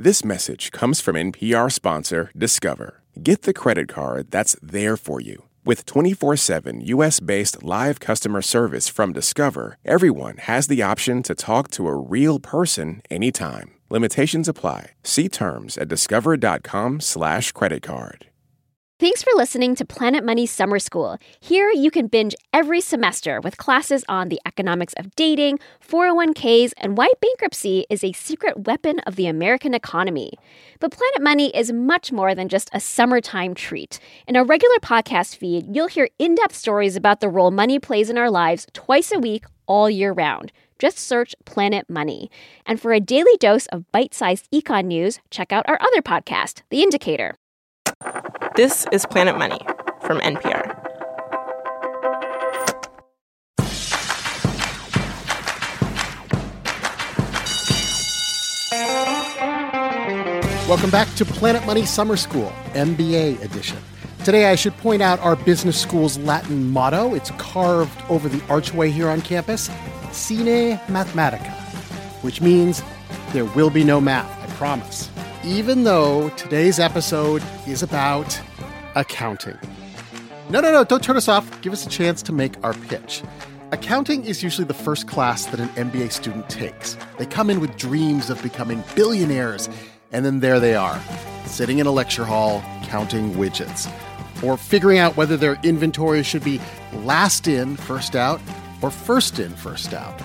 This message comes from NPR sponsor Discover. Get the credit card that's there for you. With 24 7 US based live customer service from Discover, everyone has the option to talk to a real person anytime. Limitations apply. See terms at discover.com/slash credit card. Thanks for listening to Planet Money Summer School. Here you can binge every semester with classes on the economics of dating, 401ks, and why bankruptcy is a secret weapon of the American economy. But Planet Money is much more than just a summertime treat. In our regular podcast feed, you'll hear in depth stories about the role money plays in our lives twice a week, all year round. Just search Planet Money. And for a daily dose of bite sized econ news, check out our other podcast, The Indicator. This is Planet Money from NPR. Welcome back to Planet Money Summer School, MBA edition. Today, I should point out our business school's Latin motto. It's carved over the archway here on campus Sine Mathematica, which means there will be no math, I promise. Even though today's episode is about accounting. No, no, no, don't turn us off. Give us a chance to make our pitch. Accounting is usually the first class that an MBA student takes. They come in with dreams of becoming billionaires, and then there they are, sitting in a lecture hall counting widgets, or figuring out whether their inventory should be last in, first out, or first in, first out.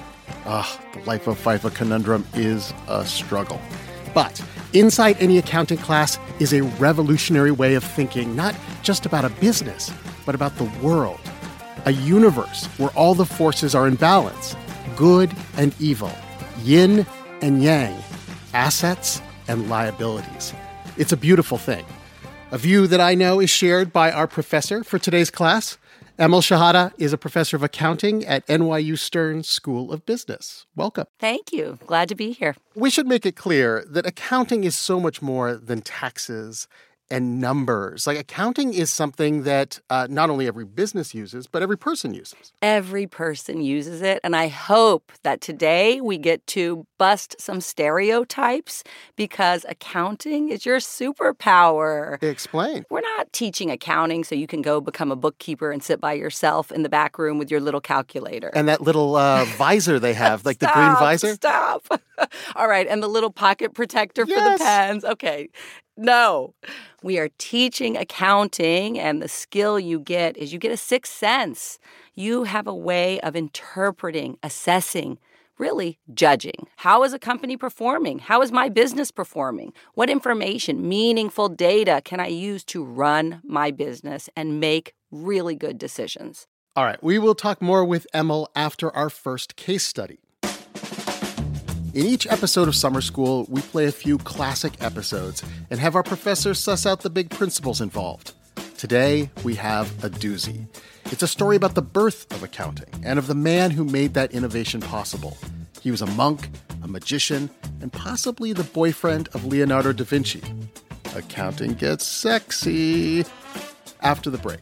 Ah, the LIFO FIFO conundrum is a struggle. But inside any accounting class is a revolutionary way of thinking, not just about a business, but about the world. A universe where all the forces are in balance good and evil, yin and yang, assets and liabilities. It's a beautiful thing. A view that I know is shared by our professor for today's class. Emil Shahada is a professor of accounting at NYU Stern School of Business. Welcome. Thank you. Glad to be here. We should make it clear that accounting is so much more than taxes and numbers. Like accounting is something that uh, not only every business uses, but every person uses. Every person uses it. And I hope that today we get to bust some stereotypes because accounting is your superpower. Explain. We're not teaching accounting so you can go become a bookkeeper and sit by yourself in the back room with your little calculator. And that little uh, visor they have, like stop, the green visor. Stop. All right. And the little pocket protector yes. for the pens. Okay. No, we are teaching accounting, and the skill you get is you get a sixth sense. You have a way of interpreting, assessing, really judging. How is a company performing? How is my business performing? What information, meaningful data can I use to run my business and make really good decisions? All right, we will talk more with Emil after our first case study. In each episode of Summer School, we play a few classic episodes and have our professors suss out the big principles involved. Today, we have a doozy. It's a story about the birth of accounting and of the man who made that innovation possible. He was a monk, a magician, and possibly the boyfriend of Leonardo da Vinci. Accounting gets sexy after the break.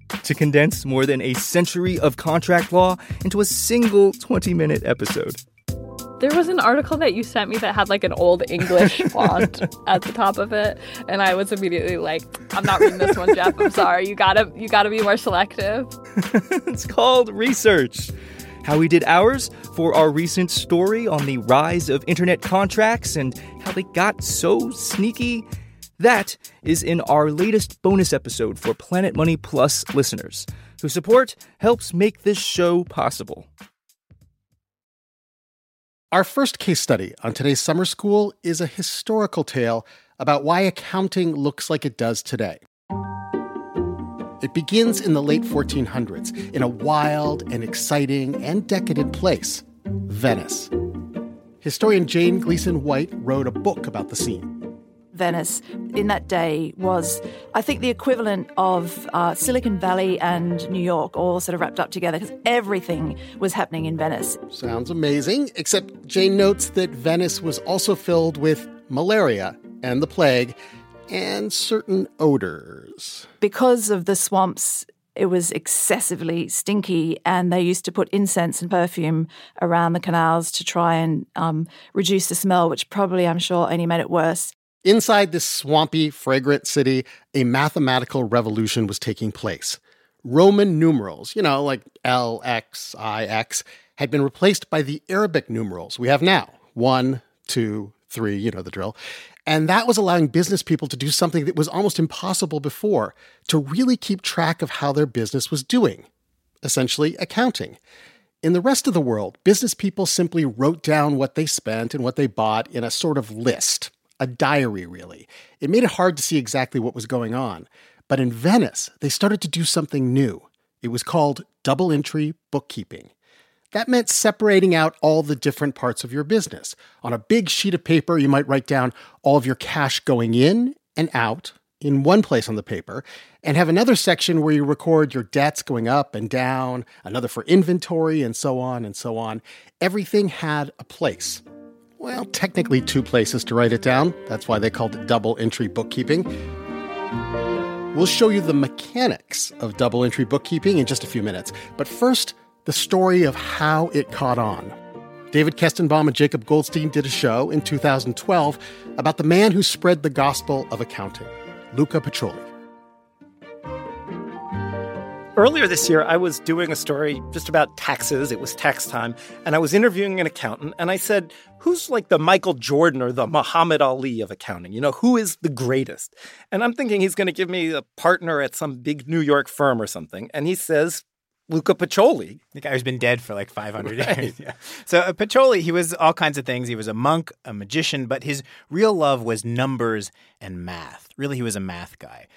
to condense more than a century of contract law into a single 20 minute episode. There was an article that you sent me that had like an old English font at the top of it, and I was immediately like, "I'm not reading this one, Jeff. I'm sorry. You gotta, you gotta be more selective." it's called research. how we did ours for our recent story on the rise of internet contracts and how they got so sneaky? That is in our latest bonus episode for Planet Money Plus listeners, whose support helps make this show possible. Our first case study on today's summer school is a historical tale about why accounting looks like it does today. It begins in the late 1400s in a wild and exciting and decadent place, Venice. Historian Jane Gleeson-White wrote a book about the scene. Venice in that day was, I think, the equivalent of uh, Silicon Valley and New York all sort of wrapped up together because everything was happening in Venice. Sounds amazing, except Jane notes that Venice was also filled with malaria and the plague and certain odors. Because of the swamps, it was excessively stinky, and they used to put incense and perfume around the canals to try and um, reduce the smell, which probably, I'm sure, only made it worse. Inside this swampy, fragrant city, a mathematical revolution was taking place. Roman numerals, you know, like L, X, I, X, had been replaced by the Arabic numerals we have now one, two, three, you know the drill. And that was allowing business people to do something that was almost impossible before to really keep track of how their business was doing essentially, accounting. In the rest of the world, business people simply wrote down what they spent and what they bought in a sort of list, a diary, really. It made it hard to see exactly what was going on. But in Venice, they started to do something new. It was called double entry bookkeeping. That meant separating out all the different parts of your business. On a big sheet of paper, you might write down all of your cash going in and out in one place on the paper, and have another section where you record your debts going up and down, another for inventory, and so on and so on. Everything had a place. Well, technically, two places to write it down. That's why they called it double entry bookkeeping. We'll show you the mechanics of double entry bookkeeping in just a few minutes. But first, the story of how it caught on. David Kestenbaum and Jacob Goldstein did a show in 2012 about the man who spread the gospel of accounting, Luca Pacioli. Earlier this year, I was doing a story just about taxes. It was tax time. And I was interviewing an accountant. And I said, Who's like the Michael Jordan or the Muhammad Ali of accounting? You know, who is the greatest? And I'm thinking he's going to give me a partner at some big New York firm or something. And he says, Luca Pacioli. The guy who's been dead for like 500 right. years. Yeah. So uh, Pacioli, he was all kinds of things. He was a monk, a magician, but his real love was numbers and math. Really, he was a math guy.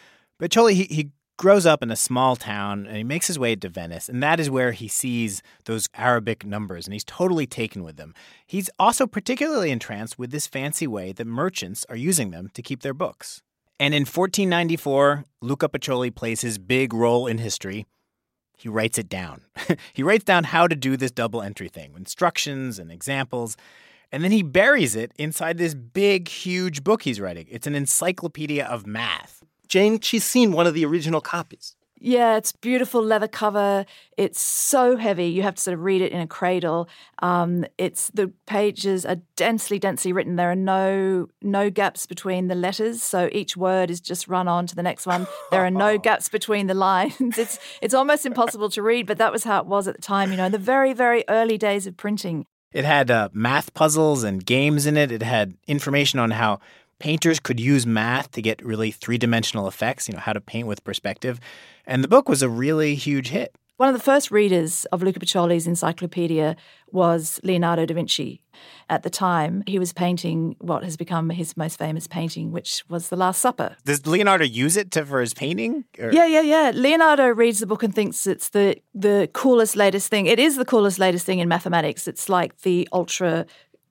Pacioli, he, he grows up in a small town and he makes his way to Venice, and that is where he sees those Arabic numbers, and he's totally taken with them. He's also particularly entranced with this fancy way that merchants are using them to keep their books. And in 1494, Luca Pacioli plays his big role in history. He writes it down. he writes down how to do this double entry thing, instructions and examples. And then he buries it inside this big, huge book he's writing. It's an encyclopedia of math. Jane, she's seen one of the original copies. Yeah, it's beautiful leather cover. It's so heavy. You have to sort of read it in a cradle. Um, it's the pages are densely, densely written. There are no no gaps between the letters, so each word is just run on to the next one. There are no gaps between the lines. It's it's almost impossible to read, but that was how it was at the time. You know, in the very, very early days of printing. It had uh, math puzzles and games in it. It had information on how painters could use math to get really three dimensional effects, you know, how to paint with perspective. And the book was a really huge hit. One of the first readers of Luca Pacioli's encyclopedia was Leonardo da Vinci. At the time, he was painting what has become his most famous painting, which was The Last Supper. Does Leonardo use it to, for his painting? Or? Yeah, yeah, yeah. Leonardo reads the book and thinks it's the the coolest, latest thing. It is the coolest, latest thing in mathematics. It's like the ultra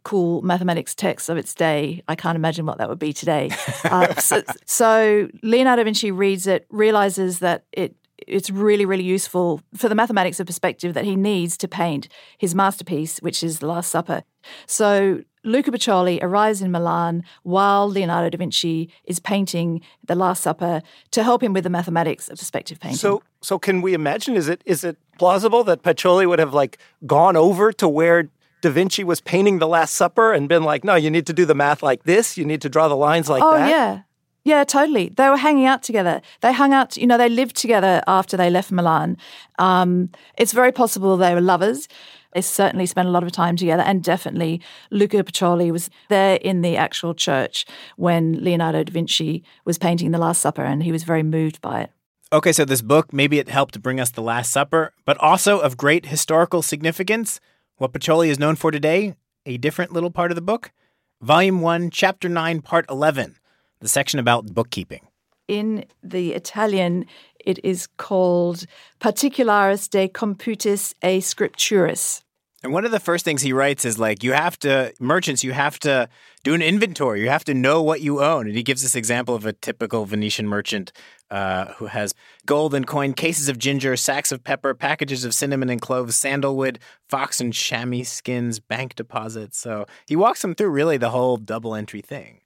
cool mathematics text of its day. I can't imagine what that would be today. uh, so, so Leonardo da Vinci reads it, realizes that it it's really, really useful for the mathematics of perspective that he needs to paint his masterpiece, which is The Last Supper. So Luca Pacioli arrives in Milan while Leonardo da Vinci is painting The Last Supper to help him with the mathematics of perspective painting. So, so can we imagine? Is it is it plausible that Pacioli would have like gone over to where Da Vinci was painting The Last Supper and been like, "No, you need to do the math like this. You need to draw the lines like oh, that." Oh yeah. Yeah, totally. They were hanging out together. They hung out, you know, they lived together after they left Milan. Um, it's very possible they were lovers. They certainly spent a lot of time together, and definitely Luca Pacioli was there in the actual church when Leonardo da Vinci was painting The Last Supper, and he was very moved by it. Okay, so this book, maybe it helped bring us The Last Supper, but also of great historical significance. What Pacioli is known for today, a different little part of the book. Volume 1, Chapter 9, Part 11, the section about bookkeeping. In the Italian, it is called Particularis de Computis e Scripturis. And one of the first things he writes is like, you have to, merchants, you have to do an inventory. You have to know what you own. And he gives this example of a typical Venetian merchant uh, who has gold and coin, cases of ginger, sacks of pepper, packages of cinnamon and cloves, sandalwood, fox and chamois skins, bank deposits. So he walks them through really the whole double entry thing.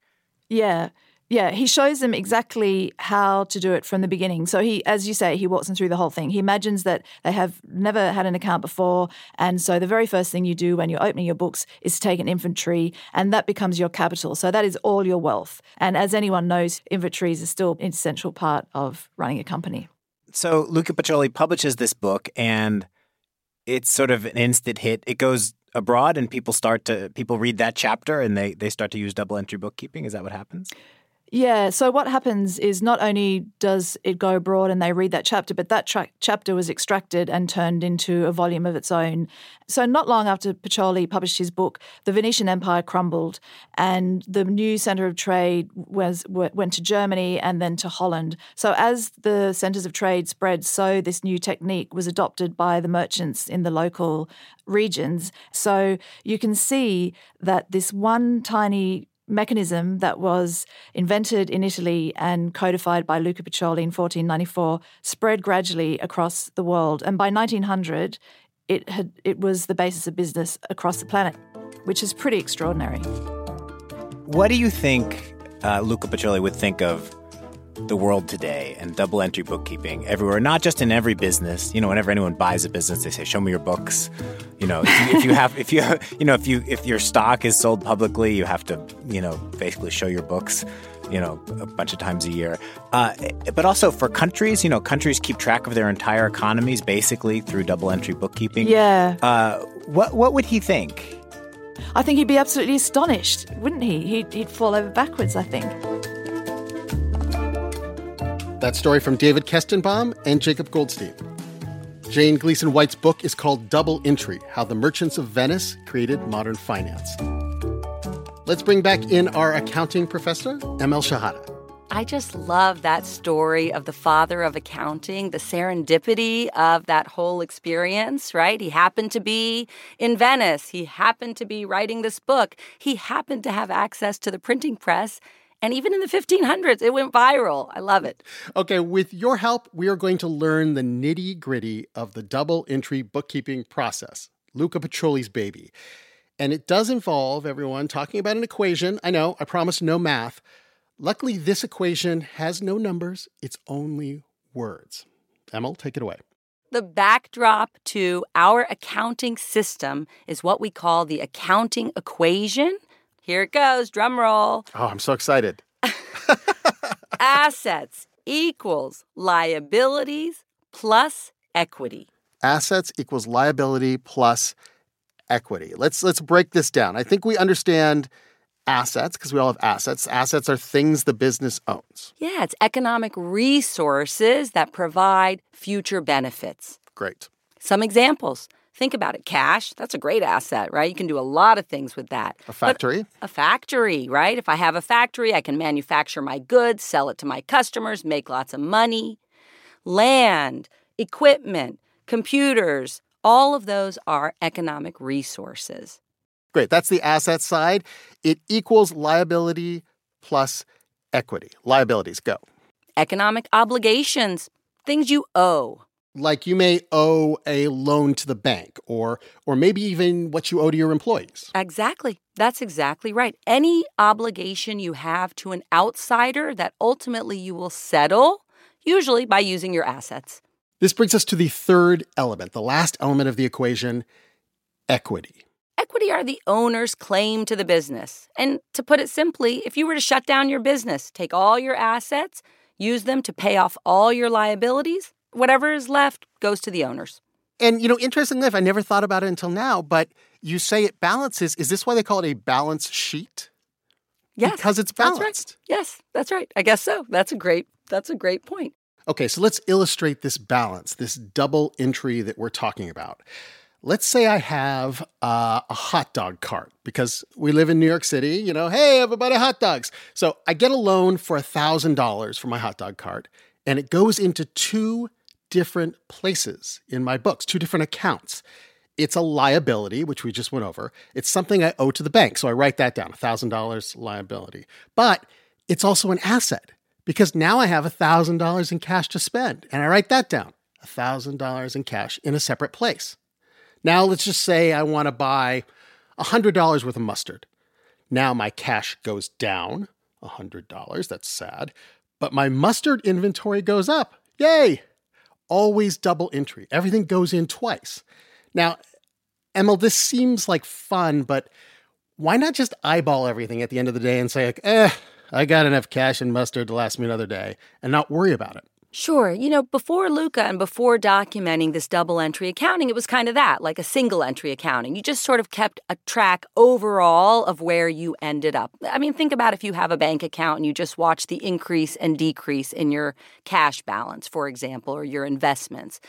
Yeah. Yeah, he shows them exactly how to do it from the beginning. So he, as you say, he walks them through the whole thing. He imagines that they have never had an account before, and so the very first thing you do when you're opening your books is take an inventory, and that becomes your capital. So that is all your wealth. And as anyone knows, inventories are still an essential part of running a company. So Luca Pacioli publishes this book, and it's sort of an instant hit. It goes abroad, and people start to people read that chapter, and they they start to use double entry bookkeeping. Is that what happens? Yeah. So what happens is not only does it go abroad and they read that chapter, but that tra- chapter was extracted and turned into a volume of its own. So not long after Pacioli published his book, the Venetian Empire crumbled, and the new center of trade was went to Germany and then to Holland. So as the centers of trade spread, so this new technique was adopted by the merchants in the local regions. So you can see that this one tiny mechanism that was invented in Italy and codified by Luca Pacioli in 1494 spread gradually across the world. And by 1900, it, had, it was the basis of business across the planet, which is pretty extraordinary. What do you think uh, Luca Pacioli would think of the world today and double entry bookkeeping everywhere, not just in every business. You know, whenever anyone buys a business, they say, "Show me your books." You know, if you, if you have, if you, you know, if you, if your stock is sold publicly, you have to, you know, basically show your books. You know, a bunch of times a year. Uh, but also for countries, you know, countries keep track of their entire economies basically through double entry bookkeeping. Yeah. Uh, what what would he think? I think he'd be absolutely astonished, wouldn't he? He'd, he'd fall over backwards. I think. That story from David Kestenbaum and Jacob Goldstein. Jane Gleeson-White's book is called Double Entry How the Merchants of Venice Created Modern Finance. Let's bring back in our accounting professor, Emil Shahada. I just love that story of the father of accounting, the serendipity of that whole experience, right? He happened to be in Venice. He happened to be writing this book. He happened to have access to the printing press. And even in the 1500s, it went viral. I love it. Okay, with your help, we are going to learn the nitty gritty of the double entry bookkeeping process, Luca Pacioli's baby. And it does involve everyone talking about an equation. I know, I promised no math. Luckily, this equation has no numbers, it's only words. Emil, take it away. The backdrop to our accounting system is what we call the accounting equation. Here it goes, drum roll. Oh, I'm so excited. Assets equals liabilities plus equity. Assets equals liability plus equity. Let's let's break this down. I think we understand assets because we all have assets. Assets are things the business owns. Yeah, it's economic resources that provide future benefits. Great. Some examples Think about it cash, that's a great asset, right? You can do a lot of things with that. A factory? But a factory, right? If I have a factory, I can manufacture my goods, sell it to my customers, make lots of money. Land, equipment, computers, all of those are economic resources. Great. That's the asset side. It equals liability plus equity. Liabilities, go. Economic obligations, things you owe like you may owe a loan to the bank or or maybe even what you owe to your employees. Exactly. That's exactly right. Any obligation you have to an outsider that ultimately you will settle usually by using your assets. This brings us to the third element, the last element of the equation, equity. Equity are the owner's claim to the business. And to put it simply, if you were to shut down your business, take all your assets, use them to pay off all your liabilities, whatever is left goes to the owners. And, you know, interestingly enough, I never thought about it until now, but you say it balances. Is this why they call it a balance sheet? Yes. Because it's That's right. balanced. Yes, that's right. I guess so. That's a great that's a great point. Okay, so let's illustrate this balance, this double entry that we're talking about. Let's say I have uh, a hot dog cart because we live in New York City. You know, hey, everybody, hot dogs. So I get a loan for $1,000 for my hot dog cart, and it goes into two different places in my books, two different accounts. It's a liability, which we just went over. It's something I owe to the bank. So I write that down $1,000 liability. But it's also an asset because now I have $1,000 in cash to spend. And I write that down $1,000 in cash in a separate place. Now let's just say I want to buy $100 worth of mustard. Now my cash goes down $100. That's sad. But my mustard inventory goes up. Yay! Always double entry. Everything goes in twice. Now, Emil, this seems like fun, but why not just eyeball everything at the end of the day and say, like, eh, I got enough cash and mustard to last me another day and not worry about it? Sure. You know, before Luca and before documenting this double entry accounting, it was kind of that, like a single entry accounting. You just sort of kept a track overall of where you ended up. I mean, think about if you have a bank account and you just watch the increase and decrease in your cash balance, for example, or your investments.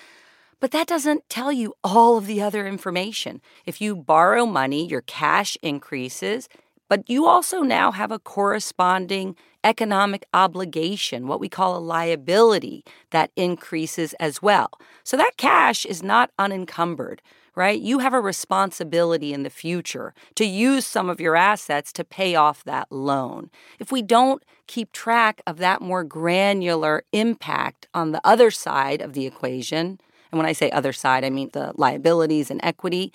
But that doesn't tell you all of the other information. If you borrow money, your cash increases, but you also now have a corresponding economic obligation, what we call a liability, that increases as well. So that cash is not unencumbered, right? You have a responsibility in the future to use some of your assets to pay off that loan. If we don't keep track of that more granular impact on the other side of the equation, and when I say other side, I mean the liabilities and equity.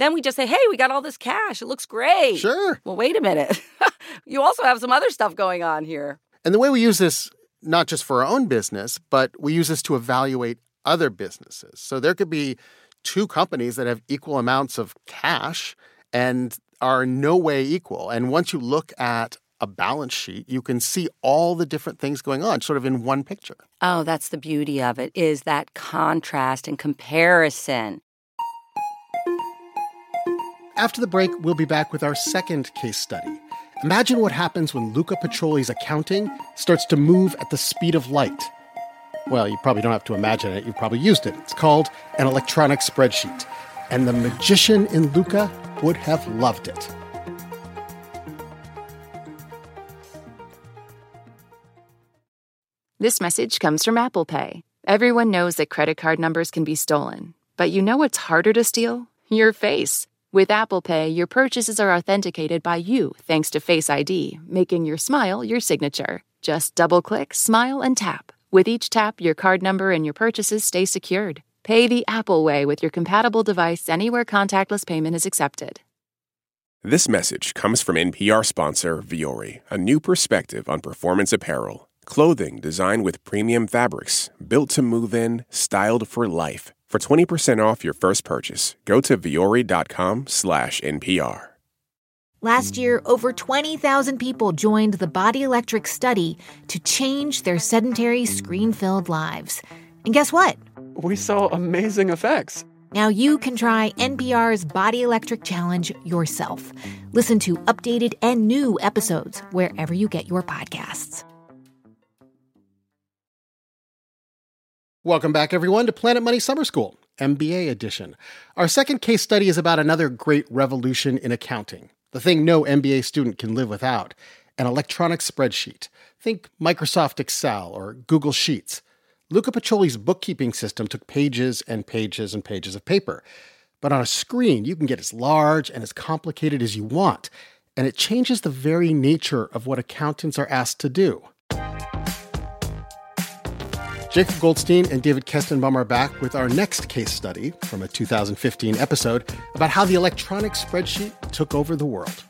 Then we just say, hey, we got all this cash. It looks great. Sure. Well, wait a minute. you also have some other stuff going on here. And the way we use this, not just for our own business, but we use this to evaluate other businesses. So there could be two companies that have equal amounts of cash and are no way equal. And once you look at a balance sheet, you can see all the different things going on sort of in one picture. Oh, that's the beauty of it is that contrast and comparison. After the break, we'll be back with our second case study. Imagine what happens when Luca Pacioli's accounting starts to move at the speed of light. Well, you probably don't have to imagine it, you've probably used it. It's called an electronic spreadsheet. And the magician in Luca would have loved it. This message comes from Apple Pay. Everyone knows that credit card numbers can be stolen, but you know what's harder to steal? Your face. With Apple Pay, your purchases are authenticated by you thanks to Face ID, making your smile your signature. Just double click, smile, and tap. With each tap, your card number and your purchases stay secured. Pay the Apple way with your compatible device anywhere contactless payment is accepted. This message comes from NPR sponsor Vuori, a new perspective on performance apparel. Clothing designed with premium fabrics, built to move in, styled for life. For 20% off your first purchase, go to vuori.com slash NPR. Last year, over 20,000 people joined the Body Electric study to change their sedentary, screen filled lives. And guess what? We saw amazing effects. Now you can try NPR's Body Electric Challenge yourself. Listen to updated and new episodes wherever you get your podcasts. Welcome back, everyone, to Planet Money Summer School, MBA edition. Our second case study is about another great revolution in accounting, the thing no MBA student can live without an electronic spreadsheet. Think Microsoft Excel or Google Sheets. Luca Pacioli's bookkeeping system took pages and pages and pages of paper. But on a screen, you can get as large and as complicated as you want, and it changes the very nature of what accountants are asked to do. Jacob Goldstein and David Kestenbaum are back with our next case study from a 2015 episode about how the electronic spreadsheet took over the world.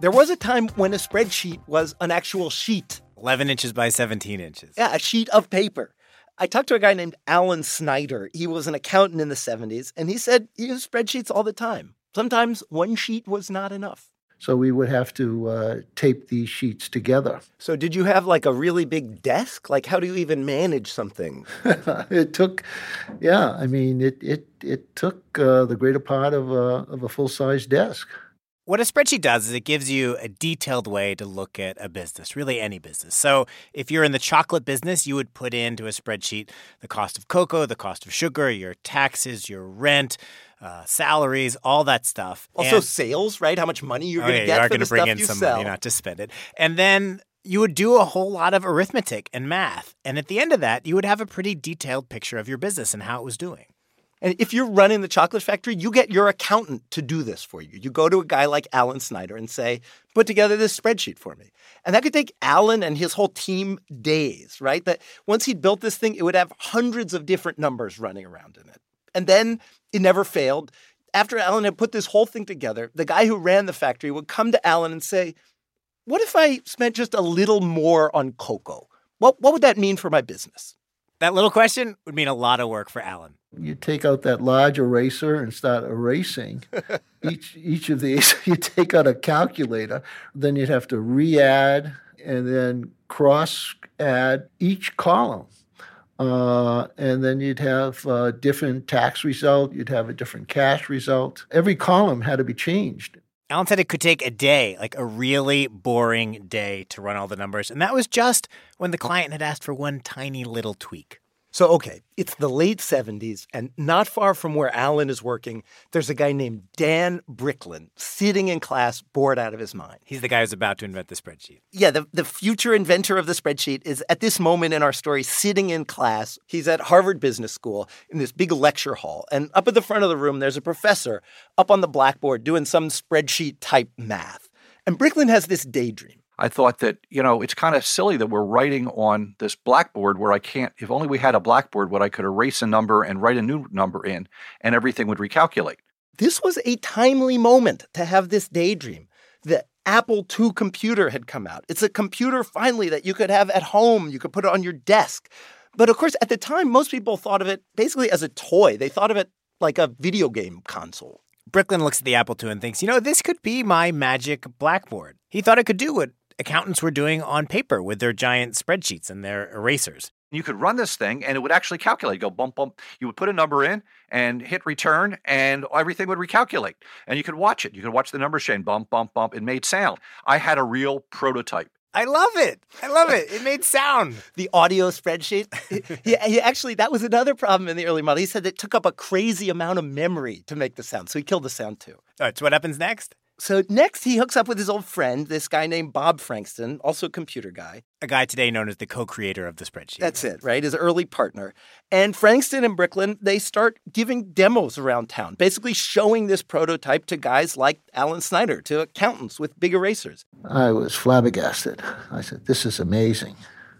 There was a time when a spreadsheet was an actual sheet. 11 inches by 17 inches. Yeah, a sheet of paper. I talked to a guy named Allen Sneider. He was an accountant in the 70s, and he said he used spreadsheets all the time. Sometimes one sheet was not enough. So we would have to uh, tape these sheets together. So did you have like a really big desk? Like how do you even manage something? it took, yeah, I mean, it it it took uh, the greater part of a of a full size desk. What a spreadsheet does is it gives you a detailed way to look at a business, really any business. So, if you're in the chocolate business, you would put into a spreadsheet the cost of cocoa, the cost of sugar, your taxes, your rent, uh, salaries, all that stuff. Also, and, sales, right? How much money you're oh, going to yeah, get you are going to bring in some sell. money, not to spend it. And then you would do a whole lot of arithmetic and math. And at the end of that, you would have a pretty detailed picture of your business and how it was doing. And if you're running the chocolate factory, you get your accountant to do this for you. You go to a guy like Allen Sneider and say, put together this spreadsheet for me. And that could take Alan and his whole team days, right? That once he'd built this thing, it would have hundreds of different numbers running around in it. And then it never failed after Alan had put this whole thing together, the guy who ran the factory would come to Alan and say, What if I spent just a little more on cocoa? What, what would that mean for my business? That little question would mean a lot of work for Alan. You take out that large eraser and start erasing each each of these. You take out a calculator, then you'd have to re-add and then cross add each column. Uh, and then you'd have a different tax result, you'd have a different cash result. Every column had to be changed. Alan said it could take a day, like a really boring day, to run all the numbers. And that was just when the client had asked for one tiny little tweak. So, okay, it's the late 70s, and not far from where Alan is working, there's a guy named Dan Bricklin sitting in class, bored out of his mind. He's the guy who's about to invent the spreadsheet. Yeah, the, the future inventor of the spreadsheet is at this moment in our story sitting in class. He's at Harvard Business School in this big lecture hall. And up at the front of the room, there's a professor up on the blackboard doing some spreadsheet type math. And Bricklin has this daydream. I thought that, you know, it's kind of silly that we're writing on this blackboard where I can't, if only we had a blackboard, what I could erase a number and write a new number in and everything would recalculate. This was a timely moment to have this daydream. The Apple II computer had come out. It's a computer finally that you could have at home, you could put it on your desk. But of course, at the time, most people thought of it basically as a toy. They thought of it like a video game console. Bricklin looks at the Apple II and thinks, you know, this could be my magic blackboard. He thought it could do what accountants were doing on paper with their giant spreadsheets and their erasers. You could run this thing and it would actually calculate, go bump, bump. You would put a number in and hit return and everything would recalculate. And you could watch it. You could watch the numbers change, bump, bump, bump. It made sound. I had a real prototype. I love it. I love it. It made sound. the audio spreadsheet. he, he, actually, that was another problem in the early model. He said it took up a crazy amount of memory to make the sound. So he killed the sound too. All right. So what happens next? So next, he hooks up with his old friend, this guy named Bob Frankston, also a computer guy. A guy today known as the co-creator of the spreadsheet. That's it, right? His early partner. And Frankston and Bricklin, they start giving demos around town, basically showing this prototype to guys like Allen Sneider, to accountants with big erasers. I was flabbergasted. I said, this is amazing.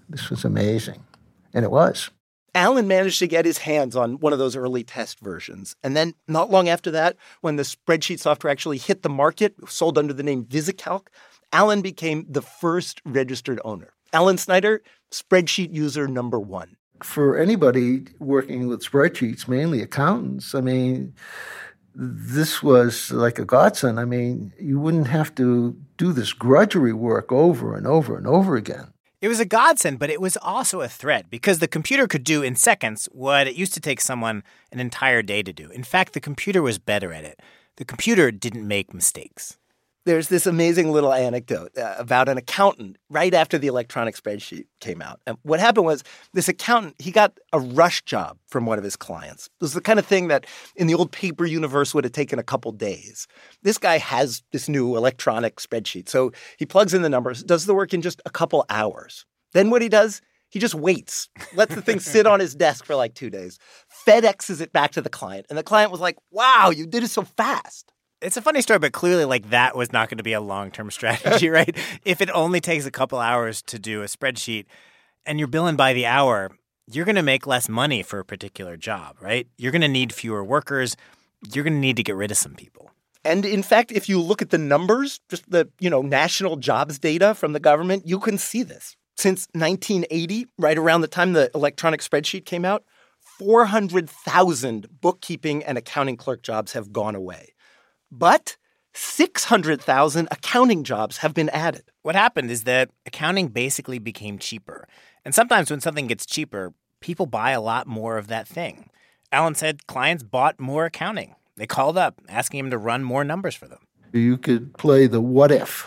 This was amazing. And it was. Alan managed to get his hands on one of those early test versions. And then, not long after that, when the spreadsheet software actually hit the market, sold under the name VisiCalc, Alan became the first registered owner. Allen Sneider, spreadsheet user number one. For anybody working with spreadsheets, mainly accountants, I mean, this was like a godsend. I mean, you wouldn't have to do this grudgery work over and over and over again. It was a godsend, but it was also a threat because the computer could do in seconds what it used to take someone an entire day to do. In fact, the computer was better at it. The computer didn't make mistakes there's this amazing little anecdote uh, about an accountant right after the electronic spreadsheet came out. And what happened was this accountant, he got a rush job from one of his clients. It was the kind of thing that in the old paper universe would have taken a couple days. This guy has this new electronic spreadsheet. So he plugs in the numbers, does the work in just a couple hours. Then what he does, he just waits, lets the thing sit on his desk for like two days, FedExes it back to the client. And the client was like, wow, you did it so fast it's a funny story, but clearly, like that was not going to be a long term strategy, right? if it only takes a couple hours to do a spreadsheet and you're billing by the hour, you're going to make less money for a particular job, right? You're going to need fewer workers. You're going to need to get rid of some people. And in fact, if you look at the numbers, just the, you know, national jobs data from the government, you can see this. Since 1980, right around the time the electronic spreadsheet came out, 400,000 bookkeeping and accounting clerk jobs have gone away. But 600,000 accounting jobs have been added. What happened is that accounting basically became cheaper. And sometimes when something gets cheaper, people buy a lot more of that thing. Alan said clients bought more accounting. They called up asking him to run more numbers for them. You could play the what if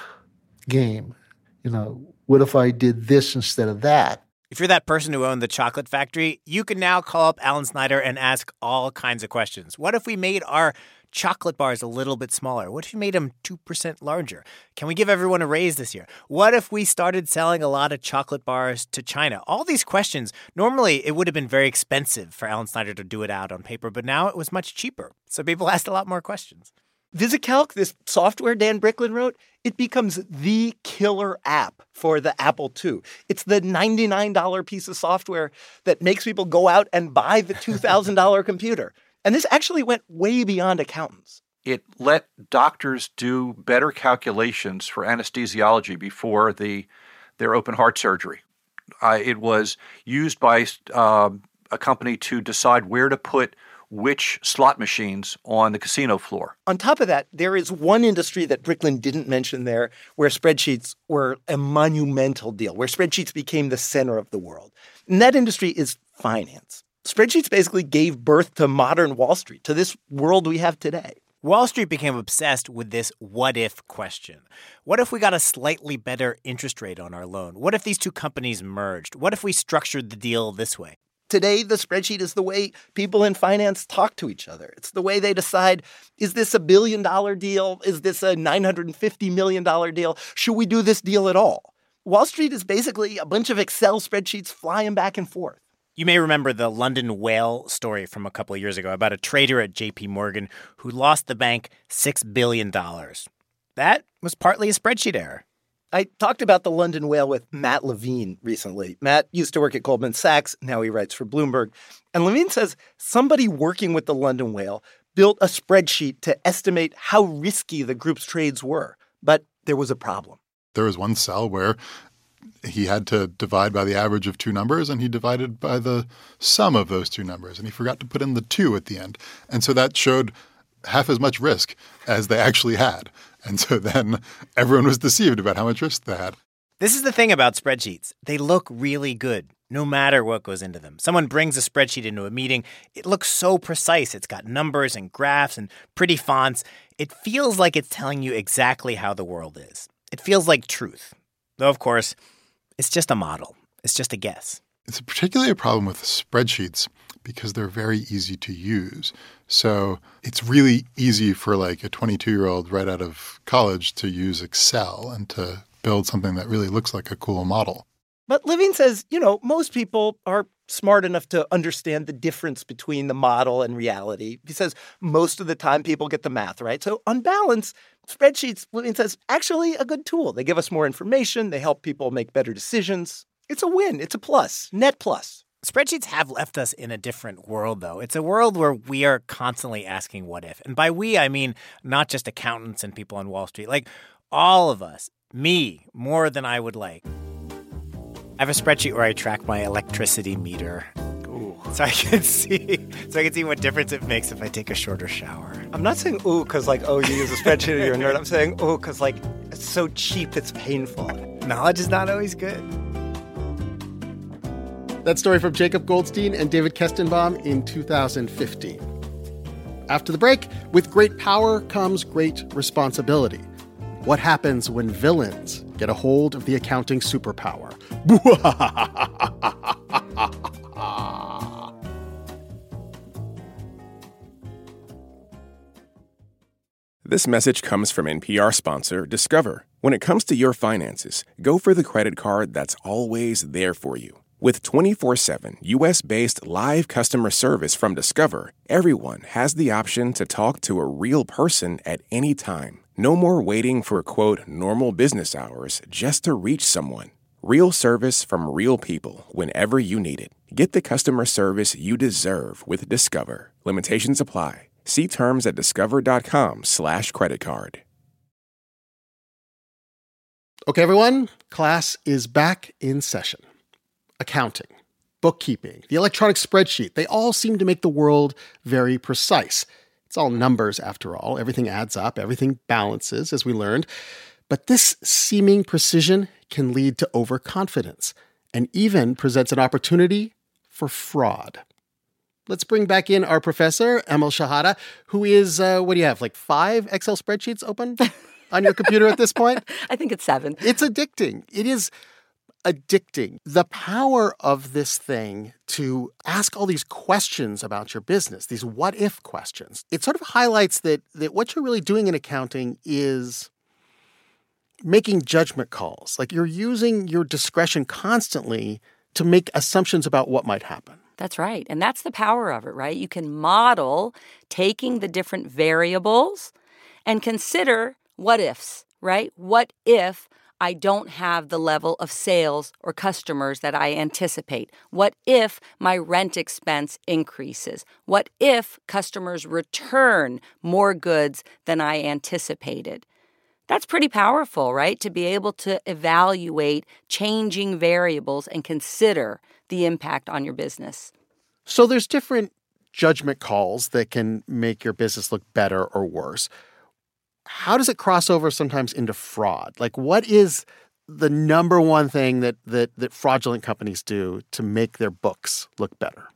game. You know, what if I did this instead of that? If you're that person who owned the chocolate factory, you can now call up Allen Sneider and ask all kinds of questions. What if we made our chocolate bars a little bit smaller? What if you made them 2% larger? Can we give everyone a raise this year? What if we started selling a lot of chocolate bars to China? All these questions, normally it would have been very expensive for Allen Sneider to do it out on paper, but now it was much cheaper. So people asked a lot more questions. VisiCalc, this software Dan Bricklin wrote, it becomes the killer app for the Apple II. It's the $99 piece of software that makes people go out and buy the $2,000 computer. And this actually went way beyond accountants. It let doctors do better calculations for anesthesiology before the their open heart surgery. Uh, it was used by uh, a company to decide where to put which slot machines on the casino floor. On top of that, there is one industry that Bricklin didn't mention there where spreadsheets were a monumental deal, where spreadsheets became the center of the world. And that industry is finance. Spreadsheets basically gave birth to modern Wall Street, to this world we have today. Wall Street became obsessed with this what if question. What if we got a slightly better interest rate on our loan? What if these two companies merged? What if we structured the deal this way? Today, the spreadsheet is the way people in finance talk to each other. It's the way they decide is this a billion dollar deal? Is this a $950 million deal? Should we do this deal at all? Wall Street is basically a bunch of Excel spreadsheets flying back and forth. You may remember the London whale story from a couple of years ago about a trader at JP Morgan who lost the bank $6 billion. That was partly a spreadsheet error. I talked about the London whale with Matt Levine recently. Matt used to work at Goldman Sachs, now he writes for Bloomberg. And Levine says somebody working with the London whale built a spreadsheet to estimate how risky the group's trades were. But there was a problem. There was one cell where he had to divide by the average of two numbers and he divided by the sum of those two numbers and he forgot to put in the two at the end. And so that showed half as much risk as they actually had. And so then everyone was deceived about how much risk they had. This is the thing about spreadsheets. They look really good, no matter what goes into them. Someone brings a spreadsheet into a meeting, it looks so precise. It's got numbers and graphs and pretty fonts. It feels like it's telling you exactly how the world is. It feels like truth. Though, of course, it's just a model, it's just a guess. It's particularly a problem with spreadsheets because they're very easy to use. So it's really easy for like a 22 year old right out of college to use Excel and to build something that really looks like a cool model. But Levine says, you know, most people are smart enough to understand the difference between the model and reality. He says most of the time people get the math right. So on balance, spreadsheets, Levine says, actually a good tool. They give us more information, they help people make better decisions. It's a win, it's a plus, net plus. Spreadsheets have left us in a different world, though. It's a world where we are constantly asking what if. And by we, I mean not just accountants and people on Wall Street, like all of us, me, more than I would like. I have a spreadsheet where I track my electricity meter. Ooh. So I can see so I can see what difference it makes if I take a shorter shower. I'm not saying ooh because like oh you use a spreadsheet or you're a nerd. I'm saying ooh because like it's so cheap it's painful. Knowledge is not always good. That story from Jacob Goldstein and David Kestenbaum in 2015. After the break, with great power comes great responsibility. What happens when villains get a hold of the accounting superpower? This message comes from NPR sponsor Discover. When it comes to your finances, go for the credit card that's always there for you. With 24 7 US based live customer service from Discover, everyone has the option to talk to a real person at any time. No more waiting for, quote, normal business hours just to reach someone. Real service from real people whenever you need it. Get the customer service you deserve with Discover. Limitations apply. See terms at discover.com slash credit card. Okay, everyone, class is back in session. Accounting, bookkeeping, the electronic spreadsheet, they all seem to make the world very precise. It's It's all numbers, after all. Everything adds up, everything balances, as we learned. But this seeming precision can lead to overconfidence and even presents an opportunity for fraud. Let's bring back in our professor, Emil Shahada, who is, uh, what do you have, like five Excel spreadsheets open on your computer at this point? I think it's seven. It's addicting. It is addicting. The power of this thing to ask all these questions about your business, these what if questions, it sort of highlights that, that what you're really doing in accounting is making judgment calls. Like you're using your discretion constantly to make assumptions about what might happen. That's right. And that's the power of it, right? You can model taking the different variables and consider what ifs, right? What if I don't have the level of sales or customers that I anticipate? What if my rent expense increases? What if customers return more goods than I anticipated? That's pretty powerful, right? To be able to evaluate changing variables and consider the impact on your business. So there's different judgment calls that can make your business look better or worse. How does it cross over sometimes into fraud? Like what is the number one thing that that that fraudulent companies do to make their books look better?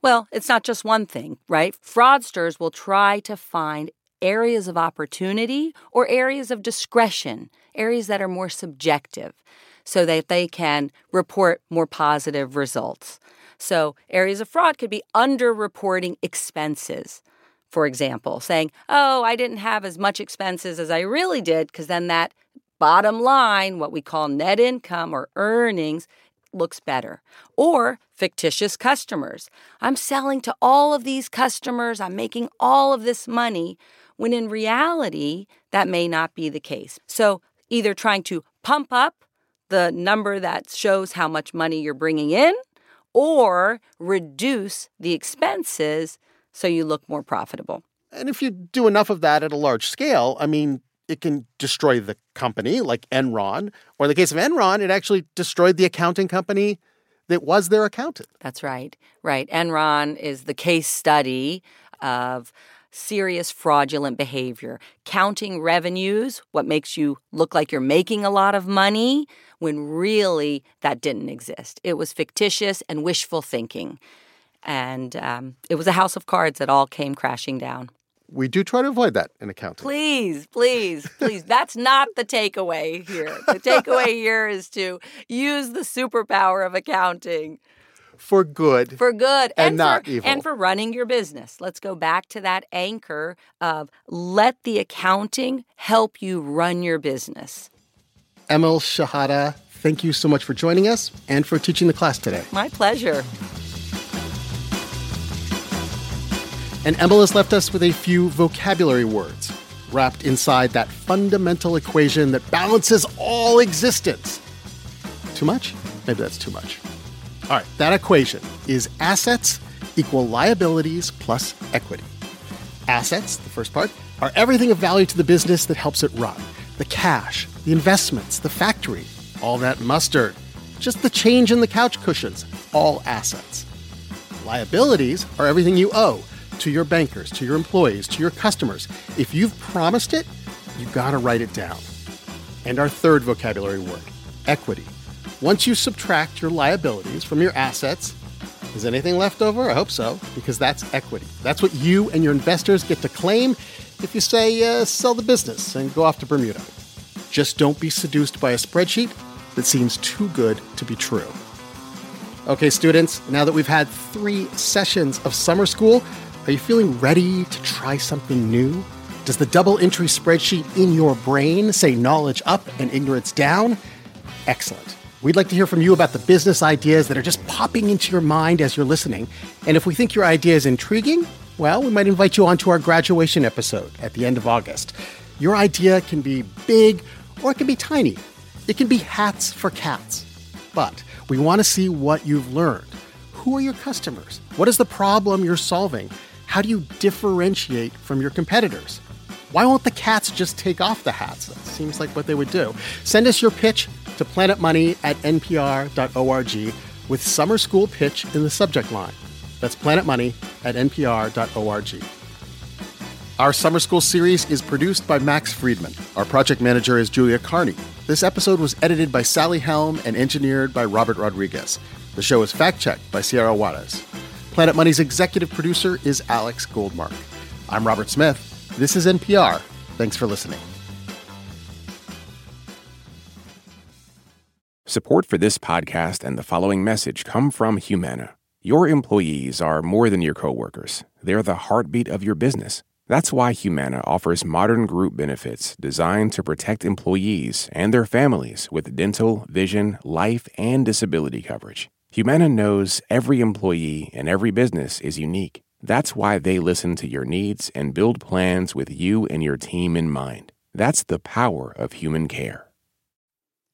Well, it's not just one thing, right? Fraudsters will try to find areas of opportunity or areas of discretion, areas that are more subjective, so that they can report more positive results. So, areas of fraud could be underreporting expenses. For example, saying, Oh, I didn't have as much expenses as I really did, because then that bottom line, what we call net income or earnings, looks better. Or fictitious customers. I'm selling to all of these customers, I'm making all of this money, when in reality, that may not be the case. So, either trying to pump up the number that shows how much money you're bringing in or reduce the expenses so you look more profitable. And if you do enough of that at a large scale, I mean, it can destroy the company like Enron, or in the case of Enron, it actually destroyed the accounting company that was their accountant. That's right. Right. Enron is the case study of serious fraudulent behavior, counting revenues, what makes you look like you're making a lot of money, when really that didn't exist. It was fictitious and wishful thinking. And um, it was a house of cards that all came crashing down. We do try to avoid that in accounting. Please, please, please. That's not the takeaway here. The takeaway here is to use the superpower of accounting for good. For good. And, and not for, evil. And for running your business. Let's go back to that anchor of let the accounting help you run your business. Emil Shahada, thank you so much for joining us and for teaching the class today. My pleasure. And Emil has left us with a few vocabulary words wrapped inside that fundamental equation that balances all existence. Too much? Maybe that's too much. All right, that equation is assets equal liabilities plus equity. Assets, the first part, are everything of value to the business that helps it run the cash, the investments, the factory, all that mustard, just the change in the couch cushions, all assets. Liabilities are everything you owe to your bankers, to your employees, to your customers. If you've promised it, you got to write it down. And our third vocabulary word, equity. Once you subtract your liabilities from your assets, is anything left over? I hope so, because that's equity. That's what you and your investors get to claim if you say uh, sell the business and go off to Bermuda. Just don't be seduced by a spreadsheet that seems too good to be true. Okay, students, now that we've had three sessions of summer school, are you feeling ready to try something new? Does the double entry spreadsheet in your brain say knowledge up and ignorance down? Excellent. We'd like to hear from you about the business ideas that are just popping into your mind as you're listening. And if we think your idea is intriguing, well, we might invite you onto our graduation episode at the end of August. Your idea can be big or it can be tiny. It can be hats for cats. But we want to see what you've learned. Who are your customers? What is the problem you're solving? How do you differentiate from your competitors? Why won't the cats just take off the hats? That seems like what they would do. Send us your pitch to planetmoney at npr.org with summer school pitch in the subject line. That's planetmoney at npr.org. Our summer school series is produced by Max Freedman. Our project manager is Julia Carney. This episode was edited by Sally Helm and engineered by Robert Rodriguez. The show is fact checked by Sierra Juarez. Planet Money's executive producer is Alex Goldmark. I'm Robert Smith. This is NPR. Thanks for listening. Support for this podcast and the following message come from Humana. Your employees are more than your coworkers. They're the heartbeat of your business. That's why Humana offers modern group benefits designed to protect employees and their families with dental, vision, life, and disability coverage. Humana knows every employee and every business is unique. That's why they listen to your needs and build plans with you and your team in mind. That's the power of human care.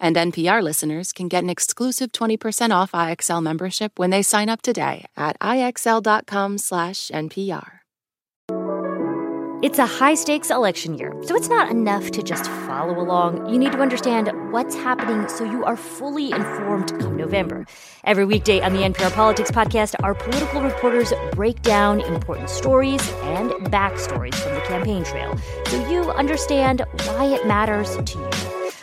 And NPR listeners can get an exclusive 20% off IXL membership when they sign up today at IXL.com/NPR. It's a high stakes election year, so it's not enough to just follow along. You need to understand what's happening so you are fully informed come November. Every weekday on the NPR Politics Podcast, our political reporters break down important stories and backstories from the campaign trail so you understand why it matters to you.